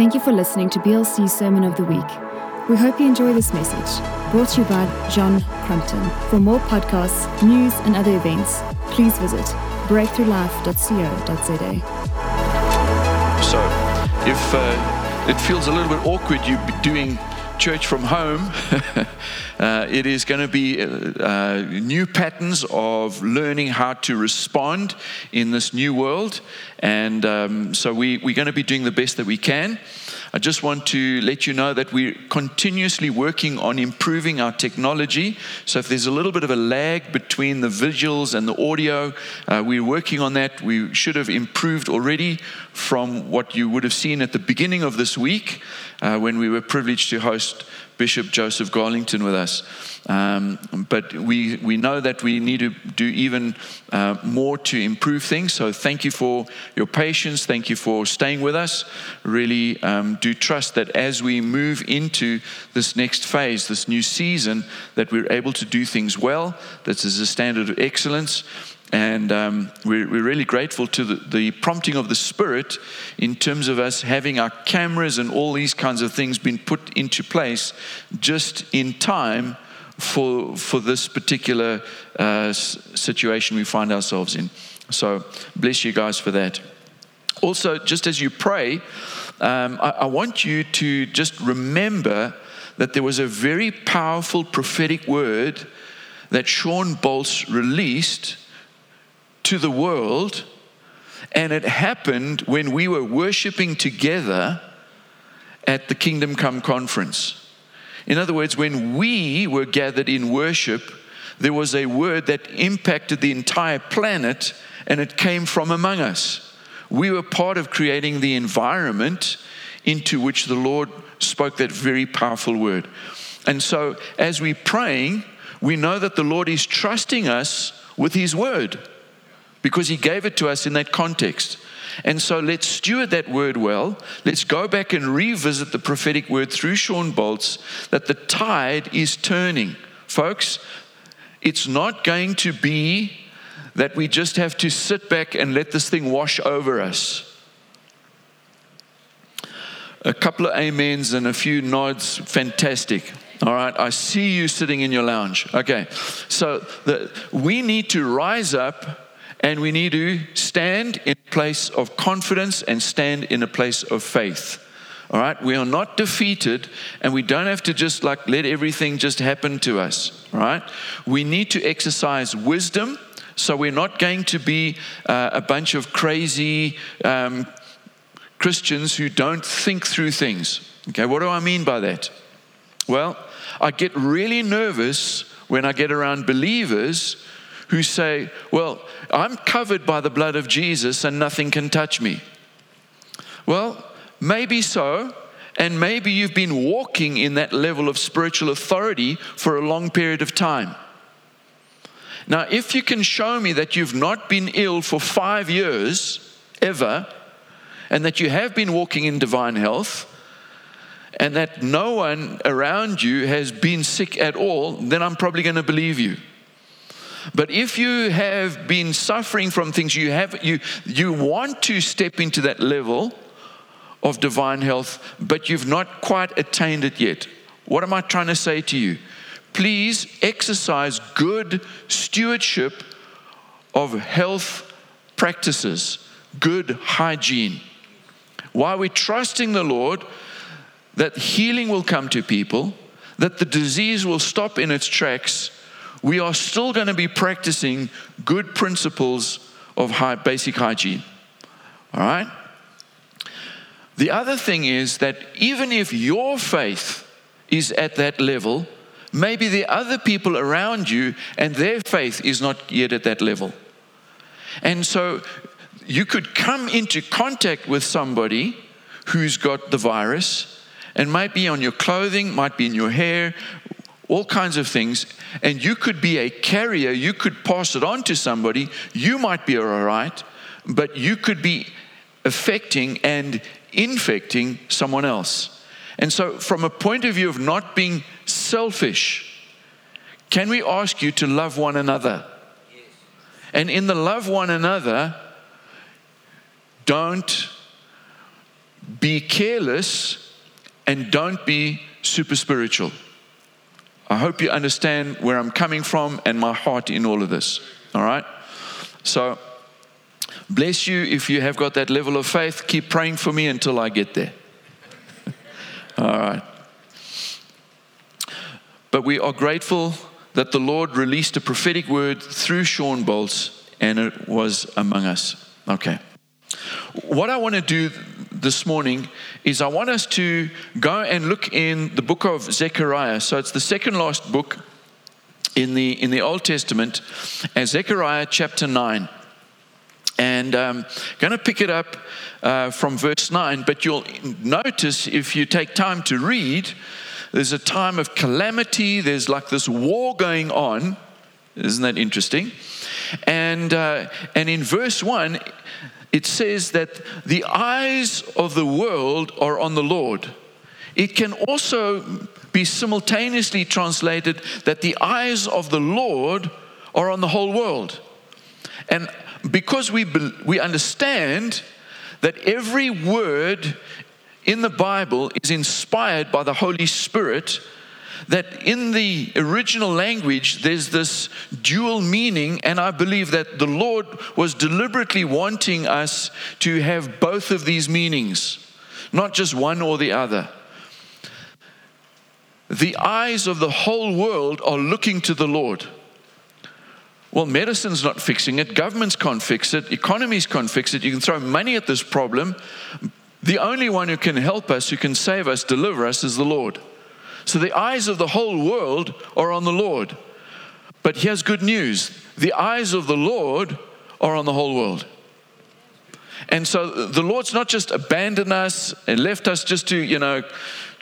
Thank you for listening to BLC's Sermon of the Week. We hope you enjoy this message, brought to you by John Crumpton. For more podcasts, news, and other events, please visit breakthrulife.co.za. So, if uh, it feels a little bit awkward, you be doing church from home, uh, it is going to be uh, uh, new patterns of learning how to respond in this new world. And um, so we, we're going to be doing the best that we can. I just want to let you know that we're continuously working on improving our technology. So if there's a little bit of a lag between the visuals and the audio, uh, we're working on that. We should have improved already from what you would have seen at the beginning of this week uh, when we were privileged to host Bishop Joseph Garlington with us. Um, but we, we know that we need to do even uh, more to improve things. So thank you for your patience. Thank you for staying with us. Really um, do trust that as we move into this next phase, this new season, that we're able to do things well. that is a standard of excellence. And um, we're, we're, really grateful to the, the, prompting of the Spirit in terms of us having our cameras and all these kinds of things been put into place just in time for, for this particular uh, situation we find ourselves in. So, bless you guys for that. Also, just as you pray, um, I, I want you to just remember that there was a very powerful prophetic word that Shawn Bolz released to the world, and it happened when we were worshiping together at the Kingdom Come conference. In other words, when we were gathered in worship, there was a word that impacted the entire planet and it came from among us. We were part of creating the environment into which the Lord spoke that very powerful word. And so, as we're praying, we know that the Lord is trusting us with His word because He gave it to us in that context. And so let's steward that word well. Let's go back and revisit the prophetic word through Shawn Bolz that the tide is turning. Folks, it's not going to be that we just have to sit back and let this thing wash over us. A couple of amens and a few nods, fantastic. All right, I see you sitting in your lounge. Okay, so the, we need to rise up and we need to stand in a place of confidence and stand in a place of faith. All right, we are not defeated, and we don't have to just like let everything just happen to us. All right, we need to exercise wisdom, so we're not going to be uh, a bunch of crazy um, Christians who don't think through things. Okay, what do I mean by that? Well, I get really nervous when I get around believers who say, Well, I'm covered by the blood of Jesus and nothing can touch me. Well, maybe so. And maybe you've been walking in that level of spiritual authority for a long period of time. Now, if you can show me that you've not been ill for five years, ever, and that you have been walking in divine health, and that no one around you has been sick at all, then I'm probably going to believe you. But if you have been suffering from things, you have you you want to step into that level of divine health, but you've not quite attained it yet. What am I trying to say to you? Please exercise good stewardship of health practices, good hygiene. While we're trusting the Lord that healing will come to people, that the disease will stop in its tracks, we are still going to be practicing good principles of high, basic hygiene. All right? The other thing is that even if your faith is at that level, maybe the other people around you and their faith is not yet at that level. And so you could come into contact with somebody who's got the virus and might be on your clothing, might be in your hair, all kinds of things, and you could be a carrier, you could pass it on to somebody, you might be all right, but you could be affecting and infecting someone else. And so, from a point of view of not being selfish, can we ask you to love one another? And in the love one another, don't be careless and don't be super spiritual. I hope you understand where I'm coming from and my heart in all of this. All right? So, bless you if you have got that level of faith. Keep praying for me until I get there. all right. But we are grateful that the Lord released a prophetic word through Shawn Bolz and it was among us. Okay. What I want to do this morning is I want us to go and look in the book of Zechariah. So it's the second last book in the in the Old Testament, and Zechariah chapter nine. And I'm um, going to pick it up uh, from verse 9, but you'll notice if you take time to read, there's a time of calamity, there's like this war going on. Isn't that interesting? And, uh, and in verse 1, it says that the eyes of the world are on the Lord. It can also be simultaneously translated that the eyes of the Lord are on the whole world. And because we, we understand that every word in the Bible is inspired by the Holy Spirit, that in the original language there's this dual meaning, and I believe that the Lord was deliberately wanting us to have both of these meanings, not just one or the other. The eyes of the whole world are looking to the Lord. Well, medicine's not fixing it, governments can't fix it, economies can't fix it. You can throw money at this problem. The only one who can help us, who can save us, deliver us, is the Lord. So the eyes of the whole world are on the Lord. But here's good news the eyes of the Lord are on the whole world. And so the Lord's not just abandoned us and left us just to, you know,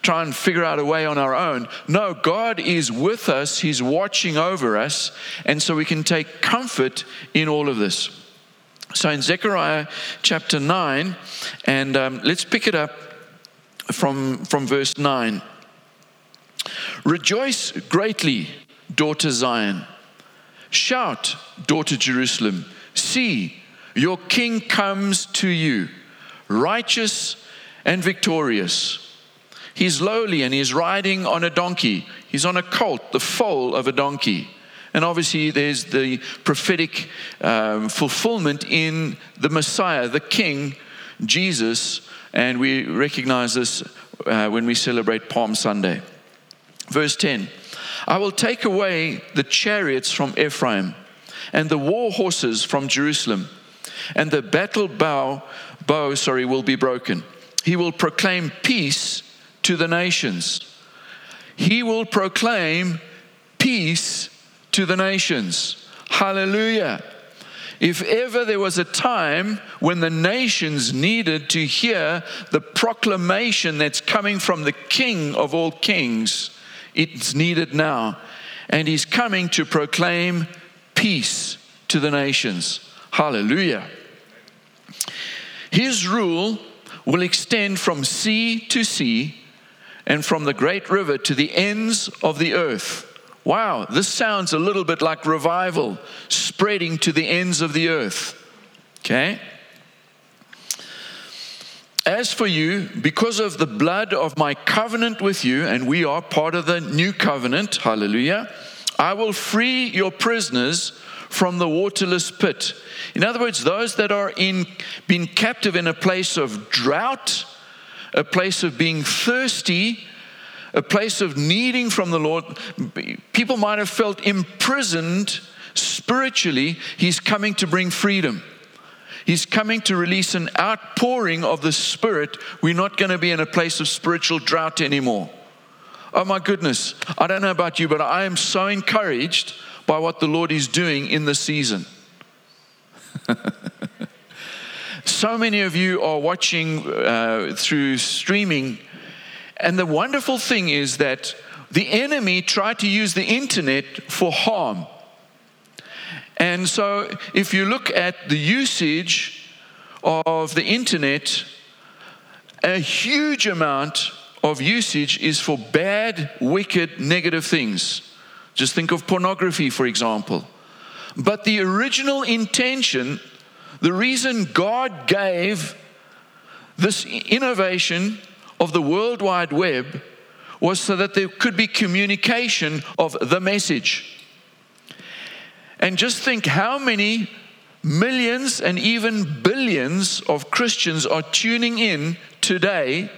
try and figure out a way on our own. No, God is with us, He's watching over us, and so we can take comfort in all of this. So in Zechariah chapter 9, and um, let's pick it up from, from verse 9. Rejoice greatly, daughter Zion. Shout, daughter Jerusalem. See, your king comes to you, righteous and victorious. He's lowly and he's riding on a donkey. He's on a colt, the foal of a donkey. And obviously, there's the prophetic um, fulfillment in the Messiah, the King, Jesus. And we recognize this uh, when we celebrate Palm Sunday. Verse 10 I will take away the chariots from Ephraim and the war horses from Jerusalem, and the battle bow, bow sorry, will be broken. He will proclaim peace to the nations. He will proclaim peace to the nations. Hallelujah. If ever there was a time when the nations needed to hear the proclamation that's coming from the King of all kings, it's needed now. And he's coming to proclaim peace to the nations. Hallelujah. His rule will extend from sea to sea and from the great river to the ends of the earth. Wow, this sounds a little bit like revival spreading to the ends of the earth. Okay? As for you, because of the blood of my covenant with you, and we are part of the new covenant, hallelujah, I will free your prisoners from the waterless pit. In other words, those that are in been captive in a place of drought, a place of being thirsty, a place of needing from the Lord. People might have felt imprisoned spiritually. He's coming to bring freedom. He's coming to release an outpouring of the Spirit. We're not going to be in a place of spiritual drought anymore. Oh my goodness. I don't know about you, but I am so encouraged by what the Lord is doing in this season. so many of you are watching uh, through streaming, and the wonderful thing is that the enemy tried to use the internet for harm. And so, if you look at the usage of the internet, a huge amount of usage is for bad, wicked, negative things. Just think of pornography, for example. But the original intention, the reason God gave this innovation of the World Wide Web was so that there could be communication of the message. And just think how many millions and even billions of Christians are tuning in today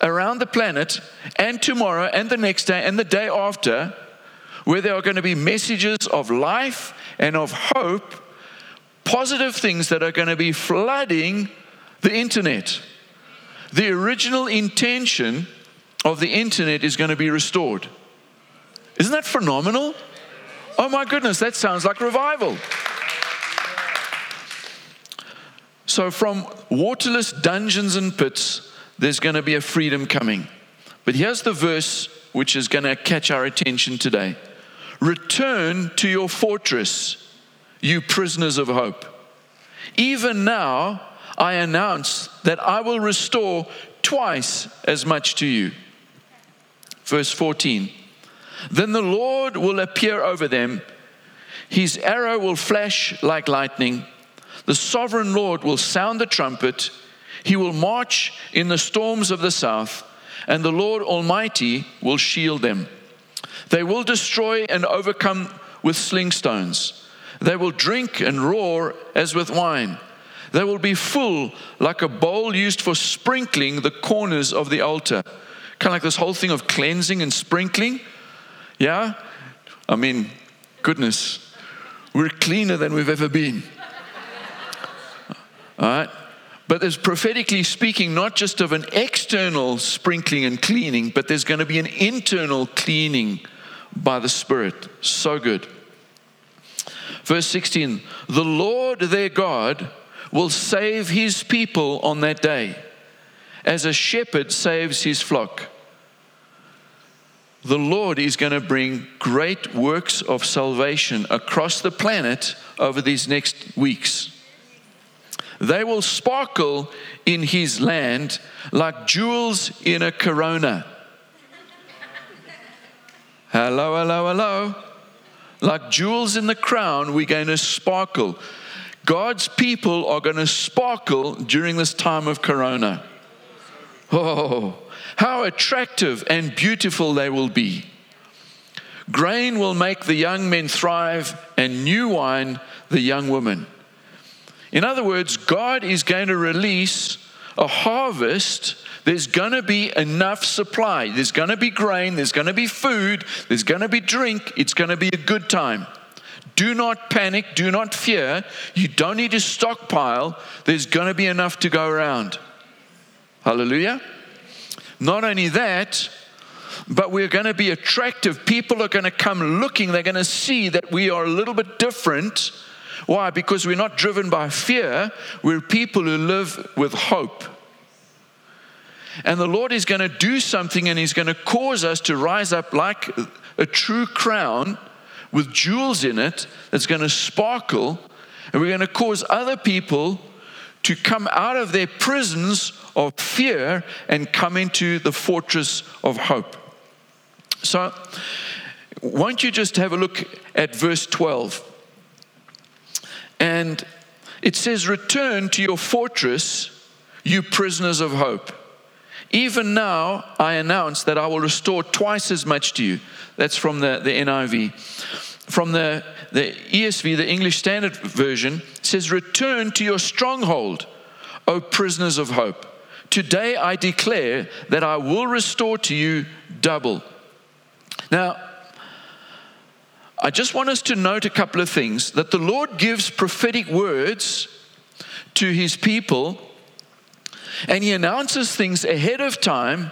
around the planet and tomorrow and the next day and the day after, where there are going to be messages of life and of hope, positive things that are going to be flooding the internet. The original intention of the internet is going to be restored. Isn't that phenomenal? Oh my goodness, that sounds like revival. So, from waterless dungeons and pits, there's going to be a freedom coming. But here's the verse which is going to catch our attention today Return to your fortress, you prisoners of hope. Even now, I announce that I will restore twice as much to you. Verse 14 Then the Lord will appear over them, his arrow will flash like lightning. The sovereign Lord will sound the trumpet, he will march in the storms of the south, and the Lord Almighty will shield them. They will destroy and overcome with sling stones. They will drink and roar as with wine. They will be full like a bowl used for sprinkling the corners of the altar. Kind of like this whole thing of cleansing and sprinkling. Yeah? I mean, goodness, we're cleaner than we've ever been. All right? But there's prophetically speaking, not just of an external sprinkling and cleaning, but there's going to be an internal cleaning by the Spirit. So good. Verse 16 The Lord their God will save his people on that day, as a shepherd saves his flock. The Lord is going to bring great works of salvation across the planet over these next weeks. They will sparkle in his land like jewels in a corona. Hello, hello, hello. Like jewels in the crown, we're going to sparkle. God's people are going to sparkle during this time of Corona. Oh, how attractive and beautiful they will be. Grain will make the young men thrive, and new wine the young women. In other words, God is going to release a harvest. There's going to be enough supply. There's going to be grain, there's going to be food, there's going to be drink. It's going to be a good time. Do not panic, do not fear. You don't need to stockpile. There's going to be enough to go around. Hallelujah. Not only that, but we're going to be attractive. People are going to come looking, they're going to see that we are a little bit different. Why? Because we're not driven by fear, we're people who live with hope. And the Lord is going to do something and He's going to cause us to rise up like a true crown with jewels in it that's going to sparkle, and we're going to cause other people to come out of their prisons of fear and come into the fortress of hope. So, won't you just have a look at verse 12? And it says, Return to your fortress, you prisoners of hope. Even now, I announce that I will restore twice as much to you. That's from the, the NIV. From the, the ESV, the English Standard Version, says, Return to your stronghold, O prisoners of hope. Today I declare that I will restore to you double. Now, I just want us to note a couple of things that the Lord gives prophetic words to his people and he announces things ahead of time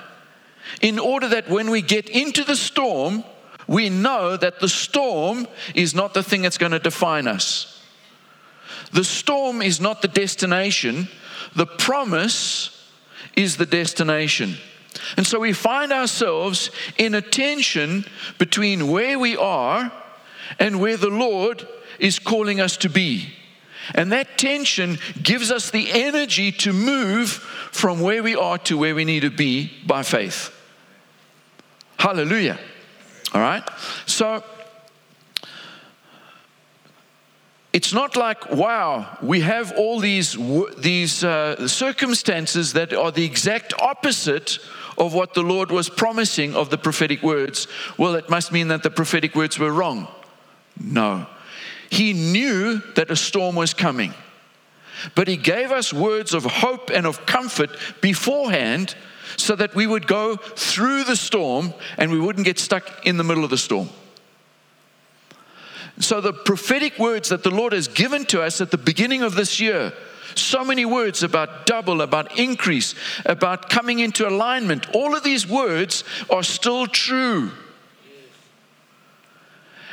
in order that when we get into the storm, we know that the storm is not the thing that's going to define us. The storm is not the destination, the promise is the destination. And so we find ourselves in a tension between where we are and where the Lord is calling us to be. And that tension gives us the energy to move from where we are to where we need to be by faith. Hallelujah. All right? So, it's not like, wow, we have all these, these uh, circumstances that are the exact opposite of what the Lord was promising of the prophetic words. Well, it must mean that the prophetic words were wrong. No. He knew that a storm was coming, but He gave us words of hope and of comfort beforehand so that we would go through the storm and we wouldn't get stuck in the middle of the storm. So, the prophetic words that the Lord has given to us at the beginning of this year, so many words about double, about increase, about coming into alignment, all of these words are still true.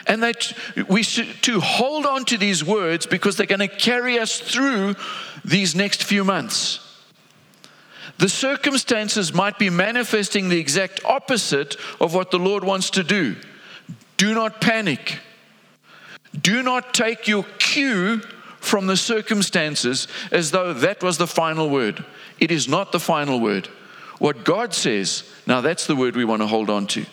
And that we should to hold on to these words because they're going to carry us through these next few months. The circumstances might be manifesting the exact opposite of what the Lord wants to do. Do not panic. Do not take your cue from the circumstances as though that was the final word. It is not the final word. What God says, now that's the word we want to hold on to.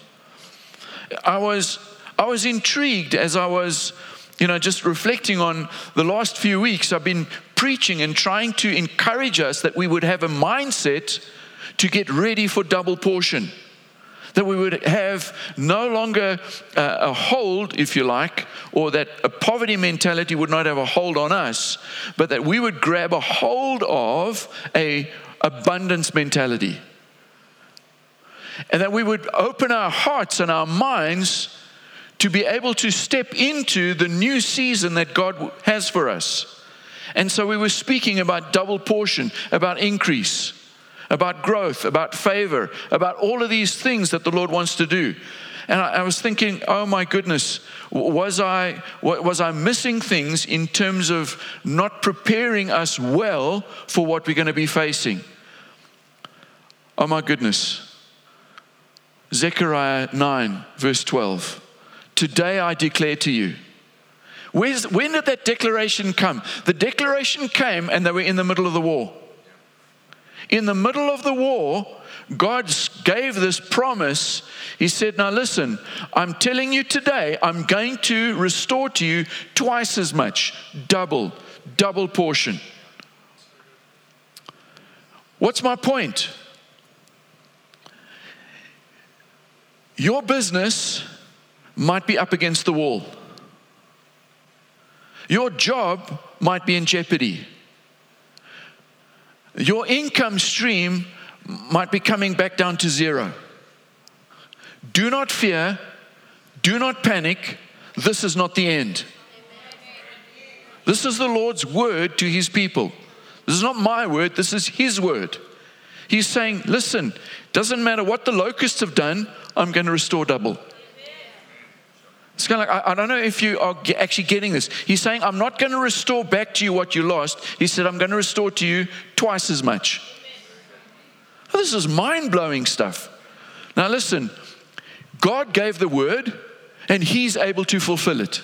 I was, I was intrigued as I was, you know, just reflecting on the last few weeks. I've been preaching and trying to encourage us that we would have a mindset to get ready for double portion that we would have no longer uh, a hold, if you like, or that a poverty mentality would not have a hold on us, but that we would grab a hold of a abundance mentality. And that we would open our hearts and our minds to be able to step into the new season that God has for us. And so we were speaking about double portion, about increase about growth, about favor, about all of these things that the Lord wants to do. And I, I was thinking, oh my goodness, was I, was I missing things in terms of not preparing us well for what we're going to be facing? Oh my goodness. Zechariah 9, verse 12. Today I declare to you. Where's, when did that declaration come? The declaration came and they were in the middle of the war. In the middle of the war, God gave this promise. He said, Now listen, I'm telling you today, I'm going to restore to you twice as much, double, double portion. What's my point? Your business might be up against the wall. Your job might be in jeopardy. Your income stream might be coming back down to zero. Do not fear, do not panic. This is not the end. This is the Lord's word to his people. This is not my word, this is his word. He's saying, Listen, doesn't matter what the locusts have done, I'm going to restore double. It's kind of like, I, I don't know if you are actually getting this. He's saying, I'm not going to restore back to you what you lost. He said, I'm going to restore to you twice as much. This is mind blowing stuff. Now, listen, God gave the word, and He's able to fulfill it.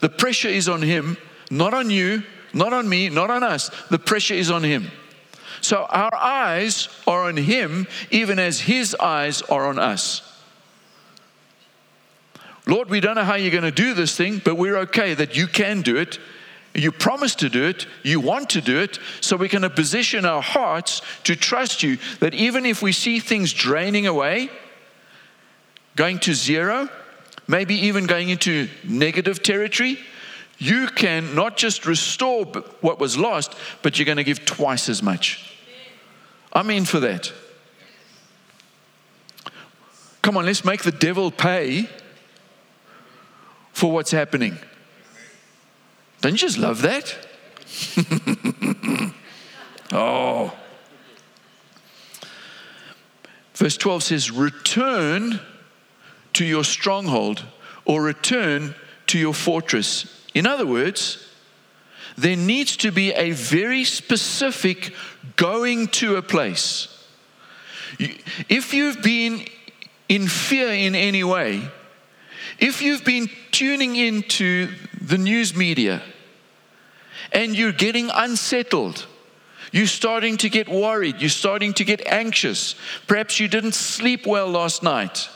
The pressure is on Him, not on you, not on me, not on us. The pressure is on Him. So our eyes are on Him, even as His eyes are on us. Lord, we don't know how you're going to do this thing, but we're okay that you can do it. You promise to do it, you want to do it, so we can position our hearts to trust you that even if we see things draining away, going to zero, maybe even going into negative territory, you can not just restore what was lost, but you're going to give twice as much. I'm in for that. Come on, let's make the devil pay for what's happening. Don't you just love that? oh. Verse 12 says, Return to your stronghold or return to your fortress. In other words, there needs to be a very specific going to a place. If you've been in fear in any way, if you've been tuning into the news media and you're getting unsettled, you're starting to get worried, you're starting to get anxious, perhaps you didn't sleep well last night,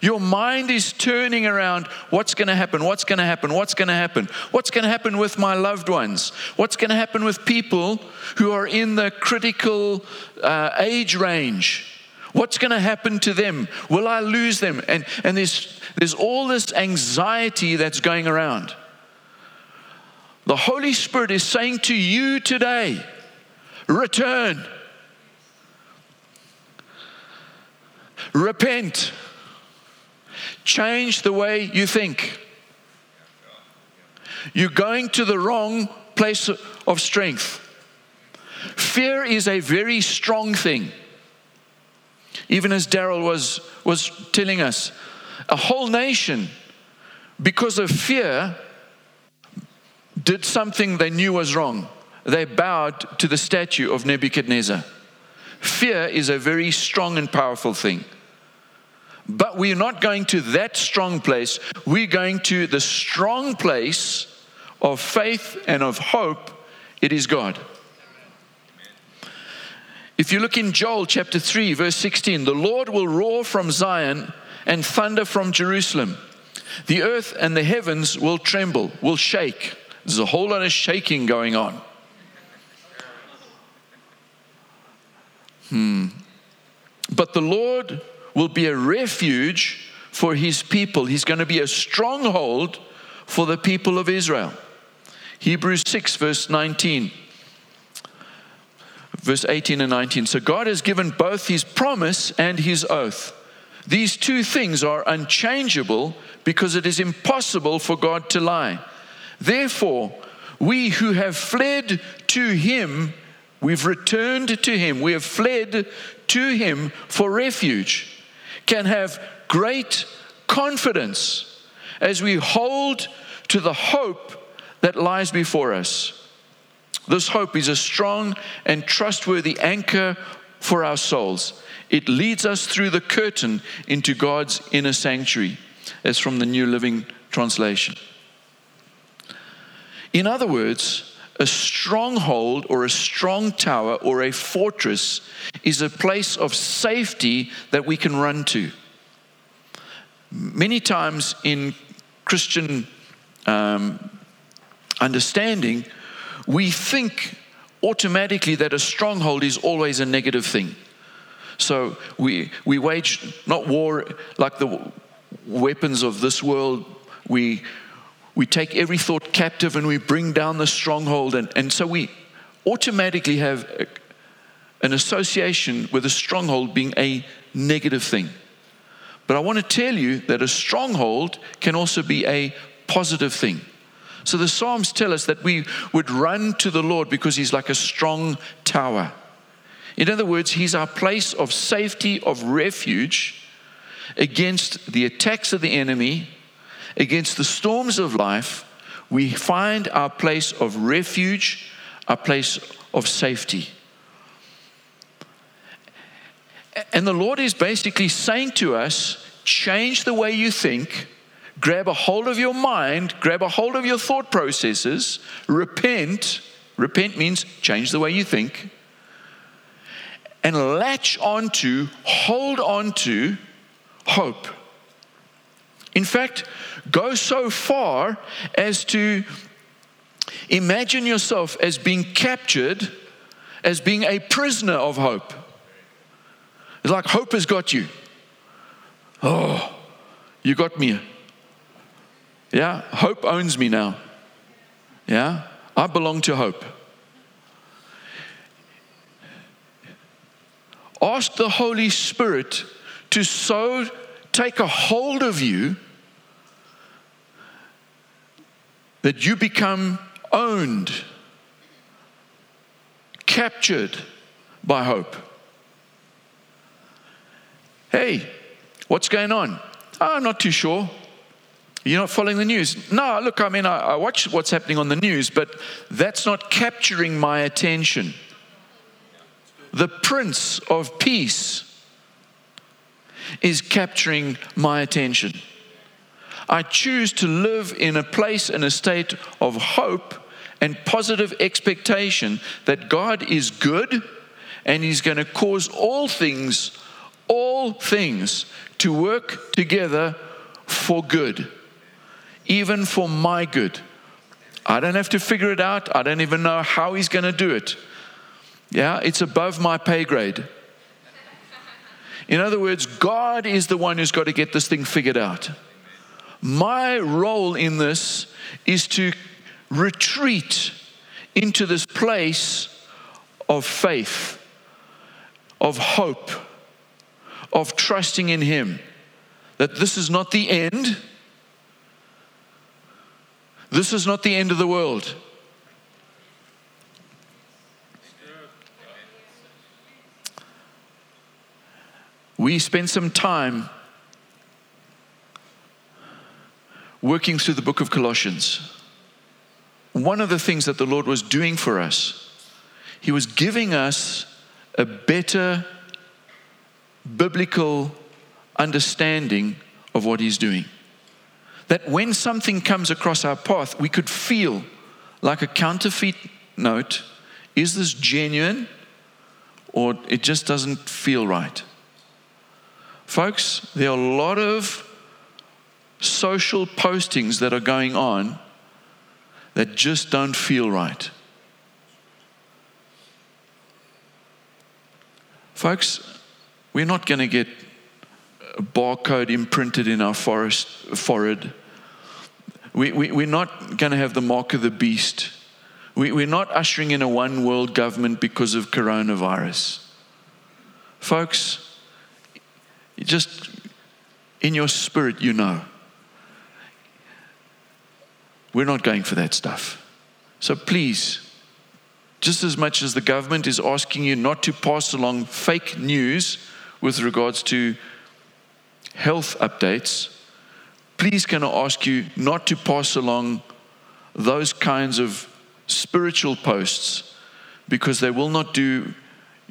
Your mind is turning around what's going to happen, what's going to happen, what's going to happen, what's going to happen with my loved ones, what's going to happen with people who are in the critical uh, age range. What's going to happen to them? Will I lose them? And, and there's, there's all this anxiety that's going around. The Holy Spirit is saying to you today, return, repent, change the way you think. You're going to the wrong place of strength. Fear is a very strong thing. Even as Daryl was, was telling us, a whole nation, because of fear, did something they knew was wrong. They bowed to the statue of Nebuchadnezzar. Fear is a very strong and powerful thing. But we're not going to that strong place. We're going to the strong place of faith and of hope. It is God. If you look in Joel chapter 3, verse 16, the Lord will roar from Zion and thunder from Jerusalem. The earth and the heavens will tremble, will shake. There's a whole lot of shaking going on. Hmm. But the Lord will be a refuge for his people. He's going to be a stronghold for the people of Israel. Hebrews 6, verse 19. Verse 18 and 19. So God has given both his promise and his oath. These two things are unchangeable because it is impossible for God to lie. Therefore, we who have fled to him, we've returned to him, we have fled to him for refuge, can have great confidence as we hold to the hope that lies before us. This hope is a strong and trustworthy anchor for our souls. It leads us through the curtain into God's inner sanctuary, as from the New Living Translation. In other words, a stronghold or a strong tower or a fortress is a place of safety that we can run to. Many times in Christian um, understanding, we think automatically that a stronghold is always a negative thing. So we, we wage not war like the weapons of this world. We, we take every thought captive and we bring down the stronghold. And, and so we automatically have an association with a stronghold being a negative thing. But I want to tell you that a stronghold can also be a positive thing. So the Psalms tell us that we would run to the Lord because He's like a strong tower. In other words, He's our place of safety, of refuge against the attacks of the enemy, against the storms of life. We find our place of refuge, our place of safety. And the Lord is basically saying to us change the way you think grab a hold of your mind, grab a hold of your thought processes, repent. Repent means change the way you think, and latch onto, hold on to hope. In fact, go so far as to imagine yourself as being captured, as being a prisoner of hope. It's like hope has got you. Oh, you got me. Yeah, hope owns me now. Yeah, I belong to hope. Ask the Holy Spirit to so take a hold of you that you become owned, captured by hope. Hey, what's going on? Oh, I'm not too sure. You're not following the news. No, look, I mean, I, I, watch what's happening on the news, but that's not capturing my attention. The Prince of Peace is capturing my attention. I choose to live in a place and a state of hope and positive expectation that God is good and He's going to cause all things all things to work together for good, even for my good. I don't have to figure it out. I don't even know how he's going to do it. Yeah, it's above my pay grade. In other words, God is the one who's got to get this thing figured out. My role in this is to retreat into this place of faith, of hope, of trusting in Him. That this is not the end. This is not the end of the world. We spent some time working through the book of Colossians. One of the things that the Lord was doing for us, He was giving us a better biblical understanding of what He's doing. That when something comes across our path, we could feel like a counterfeit note is this genuine or it just doesn't feel right? Folks, there are a lot of social postings that are going on that just don't feel right. Folks, we're not going to get barcode imprinted in our forest, forehead. We, we, we're not going to have the mark of the beast. We, we're not ushering in a one world government because of coronavirus. Folks, just in your spirit, you know. We're not going for that stuff. So please, just as much as the government is asking you not to pass along fake news with regards to health updates, please can I ask you not to pass along those kinds of spiritual posts because they will not do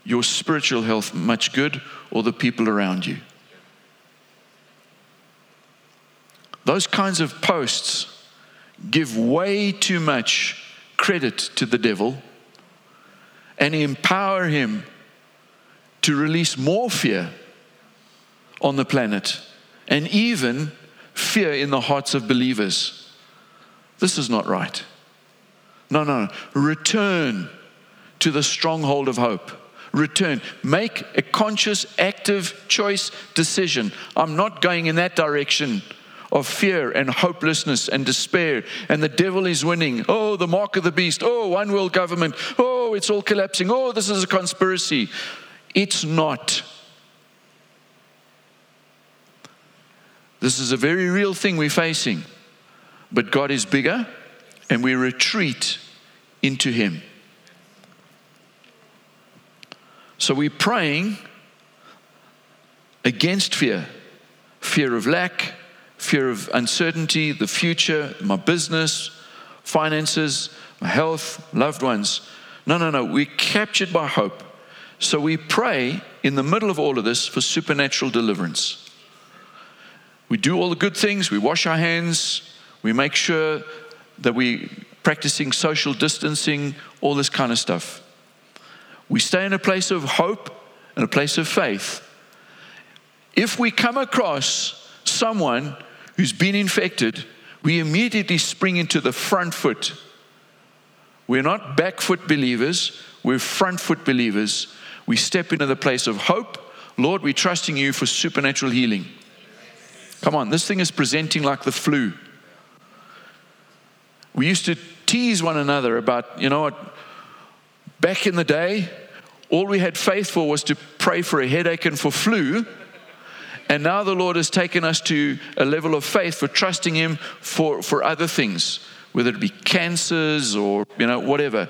your spiritual health much good or the people around you. Those kinds of posts give way too much credit to the devil and empower him to release more fear on the planet and even fear in the hearts of believers. This is not right. No, no, no. Return to the stronghold of hope. Return. Make a conscious, active choice decision. I'm not going in that direction of fear and hopelessness and despair, and the devil is winning. Oh, the mark of the beast. Oh, one world government. Oh, it's all collapsing. Oh, this is a conspiracy. It's not. This is a very real thing we're facing. But God is bigger, and we retreat into Him. So we're praying against fear fear of lack, fear of uncertainty, the future, my business, finances, my health, loved ones. No, no, no. We're captured by hope. So we pray in the middle of all of this for supernatural deliverance. We do all the good things, we wash our hands, we make sure that we're practicing social distancing, all this kind of stuff. We stay in a place of hope and a place of faith. If we come across someone who's been infected, we immediately spring into the front foot. We're not back foot believers, we're front foot believers. We step into the place of hope. Lord, we're trusting you for supernatural healing. Come on, this thing is presenting like the flu. We used to tease one another about, you know what, back in the day, all we had faith for was to pray for a headache and for flu. And now the Lord has taken us to a level of faith for trusting Him for, for other things, whether it be cancers or, you know, whatever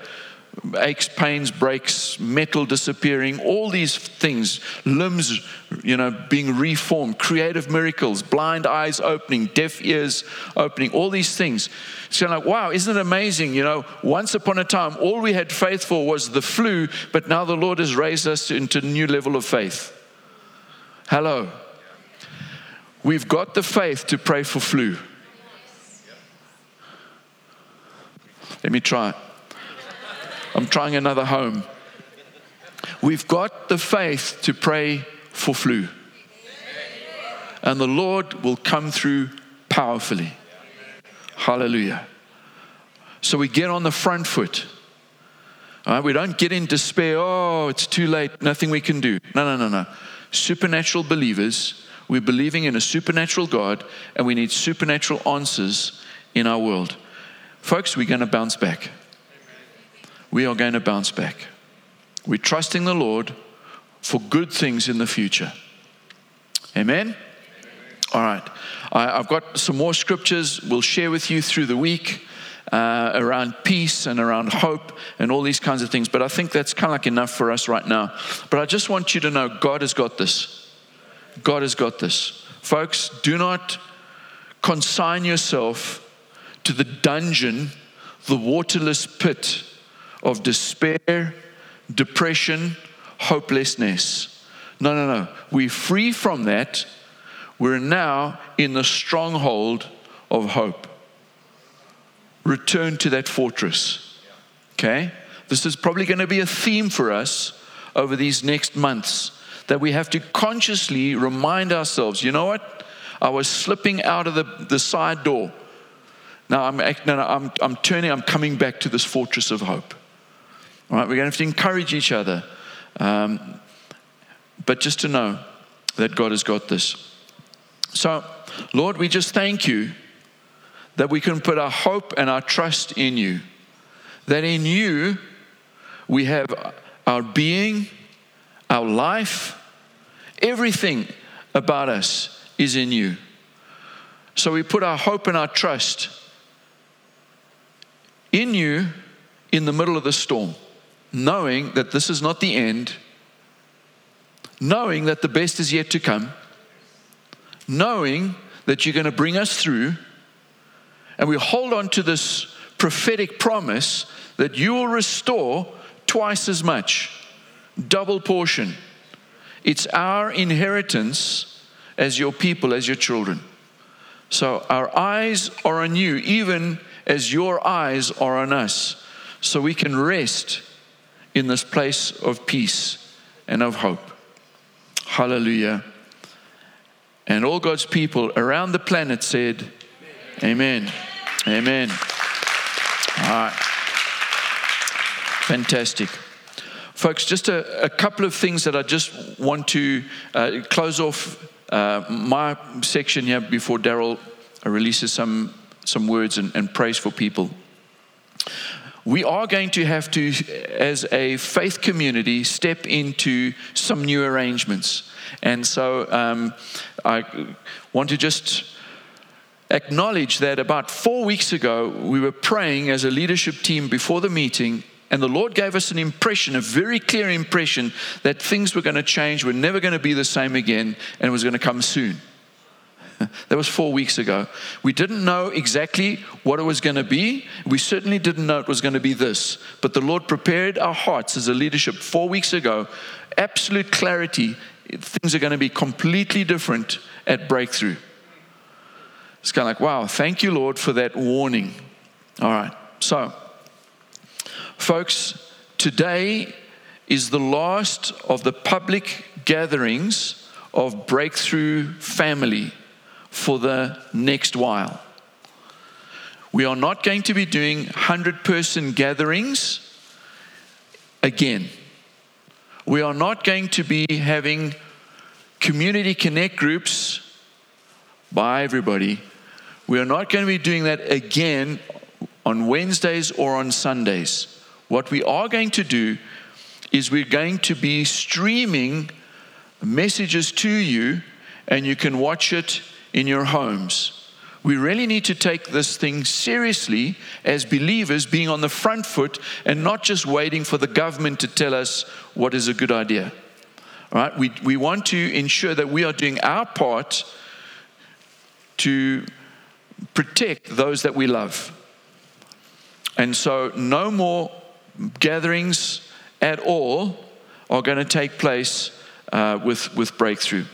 aches, pains, breaks, metal disappearing, all these things, limbs, you know, being reformed, creative miracles, blind eyes opening, deaf ears opening, all these things. So like, wow, isn't it amazing? You know, once upon a time, all we had faith for was the flu, but now the Lord has raised us into a new level of faith. Hello. We've got the faith to pray for flu. Let me try. I'm trying another home. We've got the faith to pray for flu. and the Lord will come through powerfully. Hallelujah. So we get on the front foot. We don't get in despair. Oh, it's too late. Nothing we can do. No, no, no, no. Supernatural believers, we're believing in a supernatural God, and we need supernatural answers in our world. Folks, we're going to bounce back. We are going to bounce back. We're trusting the Lord for good things in the future. Amen? All right. I, have got some more scriptures we'll share with you through the week uh, around peace and around hope and all these kinds of things. But I think that's kind of like enough for us right now. But I just want you to know God has got this. God has got this. Folks, do not consign yourself to the dungeon, the waterless pit of despair, depression, hopelessness. No, no, no. We're free from that. We're now in the stronghold of hope. Return to that fortress. Okay? This is probably going to be a theme for us over these next months that we have to consciously remind ourselves you know what? I was slipping out of the, the side door. Now I'm, no, no, I'm, I'm turning, I'm coming back to this fortress of hope. All right, we're going to have to encourage each other. Um, but just to know that God has got this. So, Lord, we just thank you that we can put our hope and our trust in you. That in you we have our being, our life, everything about us is in you. So we put our hope and our trust in you in the middle of the storm, knowing that this is not the end, knowing that the best is yet to come, knowing that you're going to bring us through and we hold on to this prophetic promise that you will restore twice as much, double portion. It's our inheritance as your people, as your children. So our eyes are on you, even as your eyes are on us, so we can rest in this place of peace and of hope. Hallelujah. And all God's people around the planet said, Amen. Amen. Amen. All right. Fantastic. Folks, just a, a, couple of things that I just want to uh, close off uh, my section here before Daryl releases some, some words and, and praise for people. We are going to have to, as a faith community, step into some new arrangements. And so um, I want to just acknowledge that about four weeks ago, we were praying as a leadership team before the meeting, and the Lord gave us an impression, a very clear impression, that things were going to change, were never going to be the same again, and it was going to come soon. that was four weeks ago. We didn't know exactly what it was going to be. We certainly didn't know it was going to be this. But the Lord prepared our hearts as a leadership four weeks ago. Absolute clarity. Things are going to be completely different at Breakthru. It's kind of like, wow, thank you, Lord, for that warning. All right. So, folks, today is the last of the public gatherings of Breakthru Family for the next while. We are not going to be doing 100 person gatherings again. We are not going to be having community connect groups by everybody we are not going to be doing that again on Wednesdays or on Sundays. What we are going to do is we're going to be streaming messages to you, and you can watch it in your homes. We really need to take this thing seriously as believers, being on the front foot and not just waiting for the government to tell us what is a good idea. All right? We, we want to ensure that we are doing our part to protect those that we love. And so, no more gatherings at all are going to take place uh, with, with Breakthru.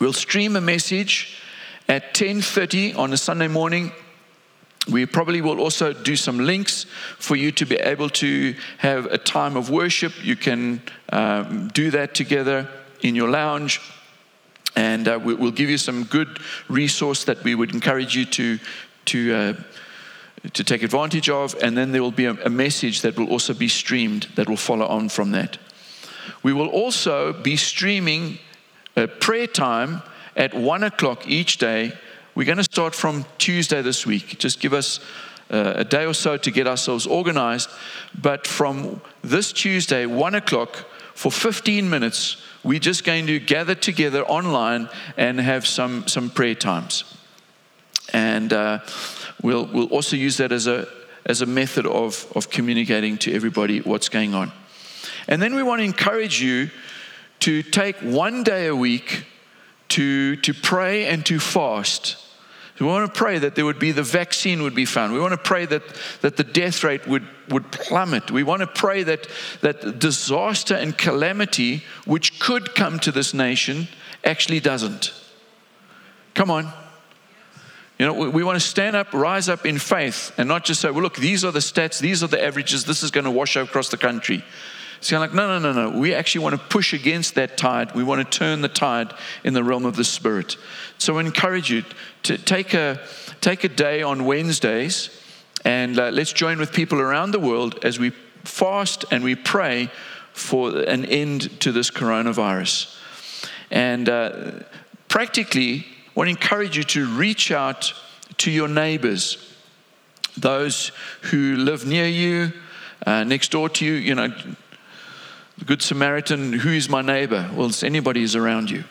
We'll stream a message at 10:30 on a Sunday morning. We probably will also do some links for you to be able to have a time of worship. You can um, do that together in your lounge. And uh, we, will give you some good resource that we would encourage you to, to, uh, to take advantage of. And then there will be a, a message that will also be streamed that will follow on from that. We will also be streaming a prayer time at one o'clock each day. We're going to start from Tuesday this week. Just give us uh, a day or so to get ourselves organized. But from this Tuesday, one o'clock, for 15 minutes, we're just going to gather together online and have some, some prayer times. And uh, we'll, we'll also use that as a, as a method of, of communicating to everybody what's going on. And then we want to encourage you to take one day a week to, to pray and to fast. We want to pray that there would be the vaccine would be found. We want to pray that, that the death rate would, would plummet. We want to pray that, that disaster and calamity, which could come to this nation, actually doesn't. Come on. You know, we, we want to stand up, rise up in faith, and not just say, well, look, these are the stats, these are the averages, this is going to wash across the country. It's kind of like, no, no, no, no. We actually want to push against that tide. We want to turn the tide in the realm of the Spirit. So I encourage you to take a, take a day on Wednesdays and uh, let's join with people around the world as we fast and we pray for an end to this coronavirus. And uh, practically, I want to encourage you to reach out to your neighbors, those who live near you, uh, next door to you. You know, the Good Samaritan, who is my neighbor? Well, it's anybody who's around you.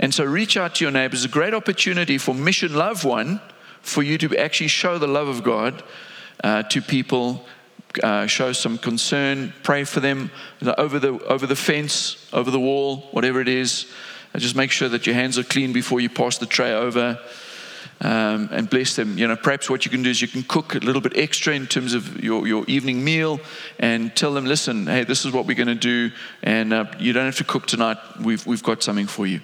And so reach out to your neighbors. A great opportunity for Mission Love One for you to actually show the love of God uh, to people, uh, show some concern, pray for them over the, over the fence, over the wall, whatever it is. just make sure that your hands are clean before you pass the tray over um, and bless them. You know, perhaps what you can do is you can cook a little bit extra in terms of your, your evening meal and tell them, listen, hey, this is what we're going to do, and uh, you don't have to cook tonight. We've, we've got something for you.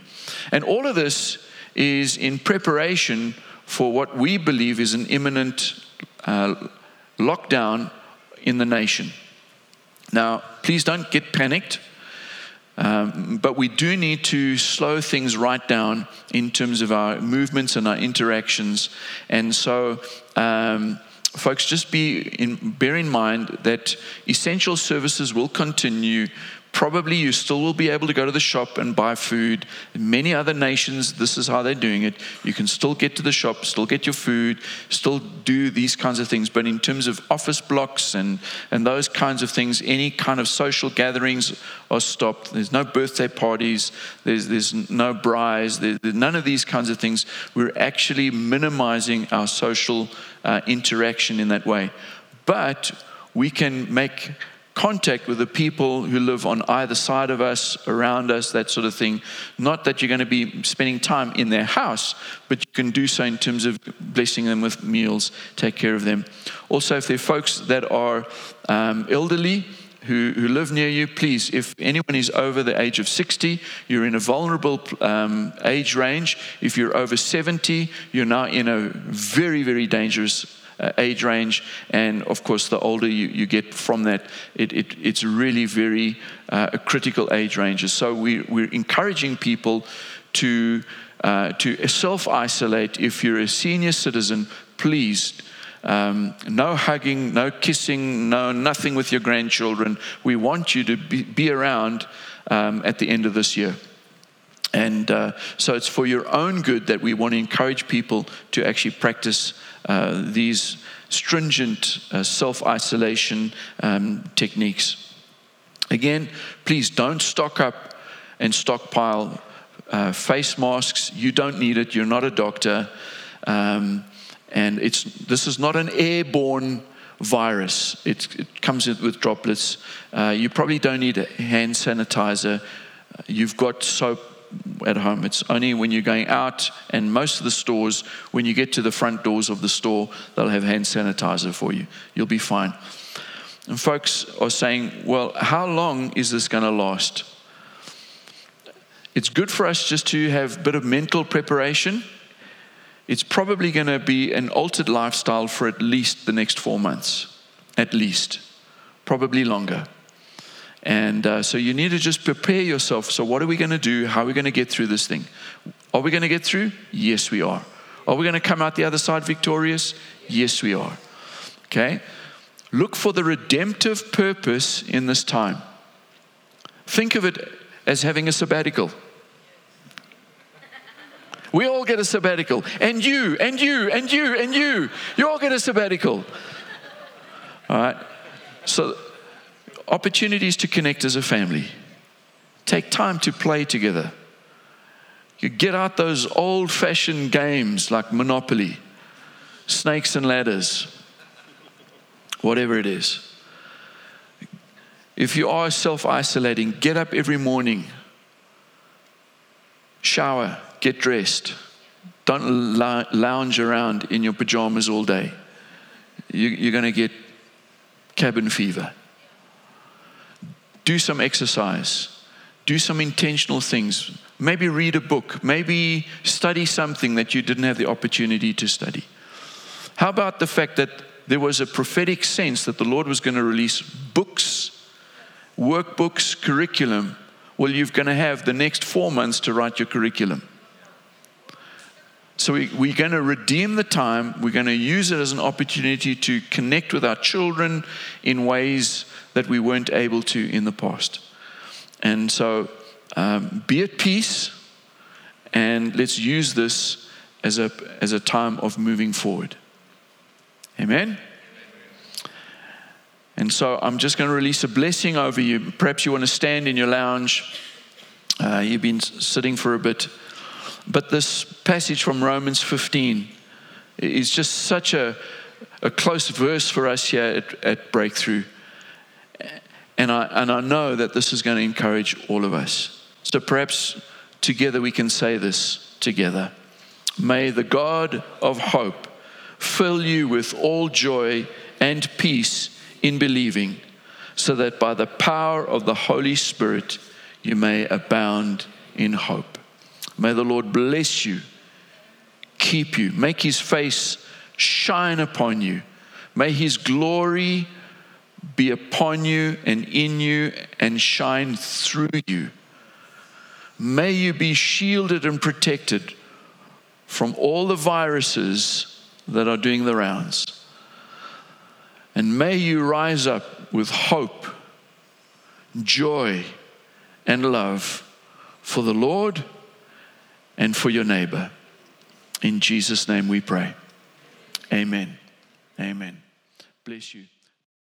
And all of this is in preparation for what we believe is an imminent uh, lockdown in the nation. Now, please don't get panicked. Um, but we do need to slow things right down in terms of our movements and our interactions. And so, um, folks, just be in, bear in mind that essential services will continue probably you still will be able to go to the shop and buy food. In many other nations, this is how they're doing it. You can still get to the shop, still get your food, still do these kinds of things. But in terms of office blocks and, and those kinds of things, any kind of social gatherings are stopped. There's no birthday parties, there's, there's no brides, there's none of these kinds of things. We're actually minimizing our social uh, interaction in that way. But we can make contact with the people who live on either side of us, around us, that sort of thing. Not that you're going to be spending time in their house, but you can do so in terms of blessing them with meals, take care of them. Also, if there are folks that are um, elderly, who, who, live near you, please, if anyone is over the age of 60, you're in a vulnerable um, age range. If you're over 70, you're now in a very, very dangerous uh, age range. And of course, the older you, you get from that, it, it, it's really very uh, critical age ranges. So we, we're encouraging people to, uh, to self isolate. If you're a senior citizen, please. Um, no hugging, no kissing, no nothing with your grandchildren. We want you to be, be around um, at the end of this year. And uh, so it's for your own good that we want to encourage people to actually practice uh, these stringent uh, self isolation um, techniques. Again, please don't stock up and stockpile uh, face masks. You don't need it, you're not a doctor. Um, and it's, this is not an airborne virus, it, it comes with droplets. Uh, you probably don't need a hand sanitizer. You've got soap at home. It's only when you're going out, and most of the stores, when you get to the front doors of the store, they'll have hand sanitizer for you. You'll be fine. And folks are saying, well, how long is this going to last? It's good for us just to have a bit of mental preparation. It's probably going to be an altered lifestyle for at least the next four months, at least, probably longer. And uh, so you need to just prepare yourself. So, what are we going to do? How are we going to get through this thing? Are we going to get through? Yes, we are. Are we going to come out the other side victorious? Yes, we are. Okay? Look for the redemptive purpose in this time. Think of it as having a sabbatical. We all get a sabbatical. And you, and you, and you, and you. You all get a sabbatical. All right? So, opportunities to connect as a family. Take time to play together. You get out those old fashioned games like Monopoly, Snakes and Ladders, whatever it is. If you are self isolating, get up every morning, shower, get dressed. Don't lounge around in your pajamas all day. You're going to get cabin fever. Do some exercise. Do some intentional things. Maybe read a book. Maybe study something that you didn't have the opportunity to study. How about the fact that there was a prophetic sense that the Lord was going to release books, workbooks, curriculum? Well, you're going to have the next four months to write your curriculum. So we, we're going to redeem the time. We're going to use it as an opportunity to connect with our children in ways that we weren't able to in the past. And so um, be at peace and let's use this as a, as a time of moving forward. Amen? And so I'm just going to release a blessing over you. Perhaps you want to stand in your lounge. Uh, you've been sitting for a bit. But this passage from Romans 15 is just such a, a close verse for us here at, at Breakthru. And I, and I know that this is going to encourage all of us. So perhaps together we can say this together. May the God of hope fill you with all joy and peace in believing, so that by the power of the Holy Spirit you may abound in hope. May the Lord bless you, keep you, make his face shine upon you. May his glory be upon you and in you and shine through you. May you be shielded and protected from all the viruses that are doing the rounds. And may you rise up with hope, joy, and love for the Lord and for your neighbor. In Jesus' name we pray. Amen. Amen. Bless you.